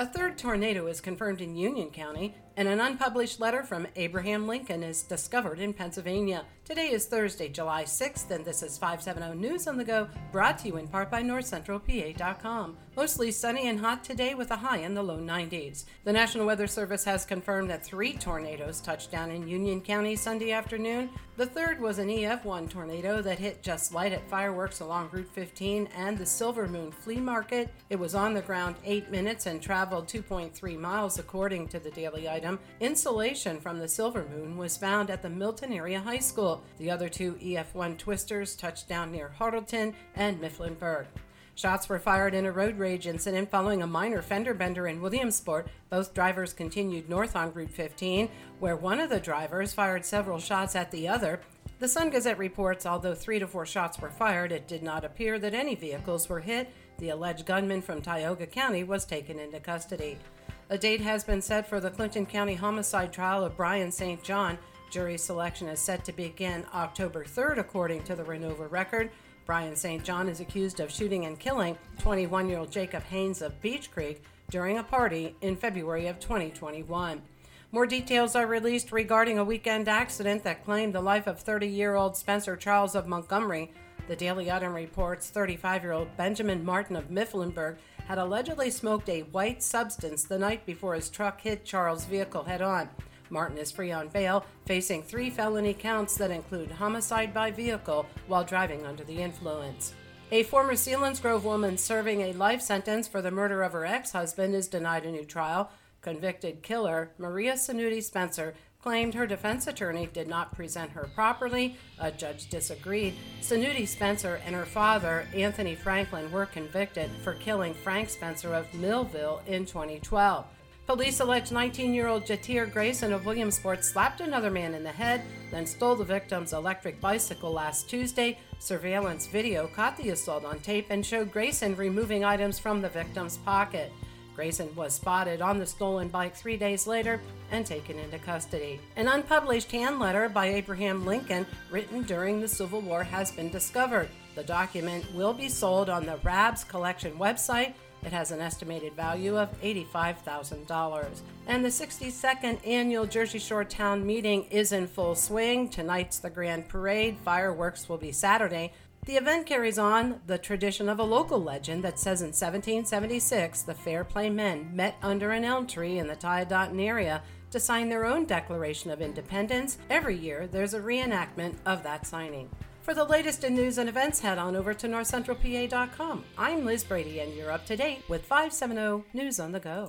A third tornado is confirmed in Union County, and an unpublished letter from Abraham Lincoln is discovered in Pennsylvania. Today is Thursday, July 6th, and this is 570 News on the Go, brought to you in part by NorthCentralPA.com. Mostly sunny and hot today with a high in the low 90s. The National Weather Service has confirmed that three tornadoes touched down in Union County Sunday afternoon. The third was an EF1 tornado that hit just light at fireworks along Route 15 and the Silver Moon Flea Market. It was on the ground eight minutes and traveled traveled 2.3 miles, according to the Daily Item. Insulation from the Silver Moon was found at the Milton Area High School. The other two EF1 twisters touched down near Hartleton and Mifflinburg. Shots were fired in a road rage incident following a minor fender bender in Williamsport. Both drivers continued north on Route 15, where one of the drivers fired several shots at the other. The Sun Gazette reports although three to four shots were fired, it did not appear that any vehicles were hit. The alleged gunman from Tioga County was taken into custody. A date has been set for the Clinton County homicide trial of Brian St. John. Jury selection is set to begin October 3rd, according to the Renovo record. Brian St. John is accused of shooting and killing 21 year old Jacob Haynes of Beech Creek during a party in February of 2021. More details are released regarding a weekend accident that claimed the life of 30 year old Spencer Charles of Montgomery. The Daily Item reports 35 year old Benjamin Martin of Mifflinburg had allegedly smoked a white substance the night before his truck hit Charles' vehicle head on. Martin is free on bail, facing three felony counts that include homicide by vehicle while driving under the influence. A former Selinsgrove woman serving a life sentence for the murder of her ex husband is denied a new trial. Convicted killer Maria Sanuti Spencer claimed her defense attorney did not present her properly. A judge disagreed. Sanuti Spencer and her father, Anthony Franklin, were convicted for killing Frank Spencer of Millville in 2012. Police allege 19 year old Jatir Grayson of Williamsport slapped another man in the head, then stole the victim's electric bicycle last Tuesday. Surveillance video caught the assault on tape and showed Grayson removing items from the victim's pocket. Grayson was spotted on the stolen bike three days later and taken into custody. An unpublished hand letter by Abraham Lincoln, written during the Civil War, has been discovered. The document will be sold on the Raab Collection website. It has an estimated value of $85,000. And the 62nd annual Jersey Shore Town Meeting is in full swing. Tonight's the grand parade. Fireworks will be Saturday. The event carries on the tradition of a local legend that says in 1776 the Fair Play men met under an elm tree in the Tiadaghton area to sign their own Declaration of Independence. Every year there's a reenactment of that signing. For the latest in news and events, head on over to northcentralpa.com. I'm Liz Brady, and you're up to date with 570 News on the Go.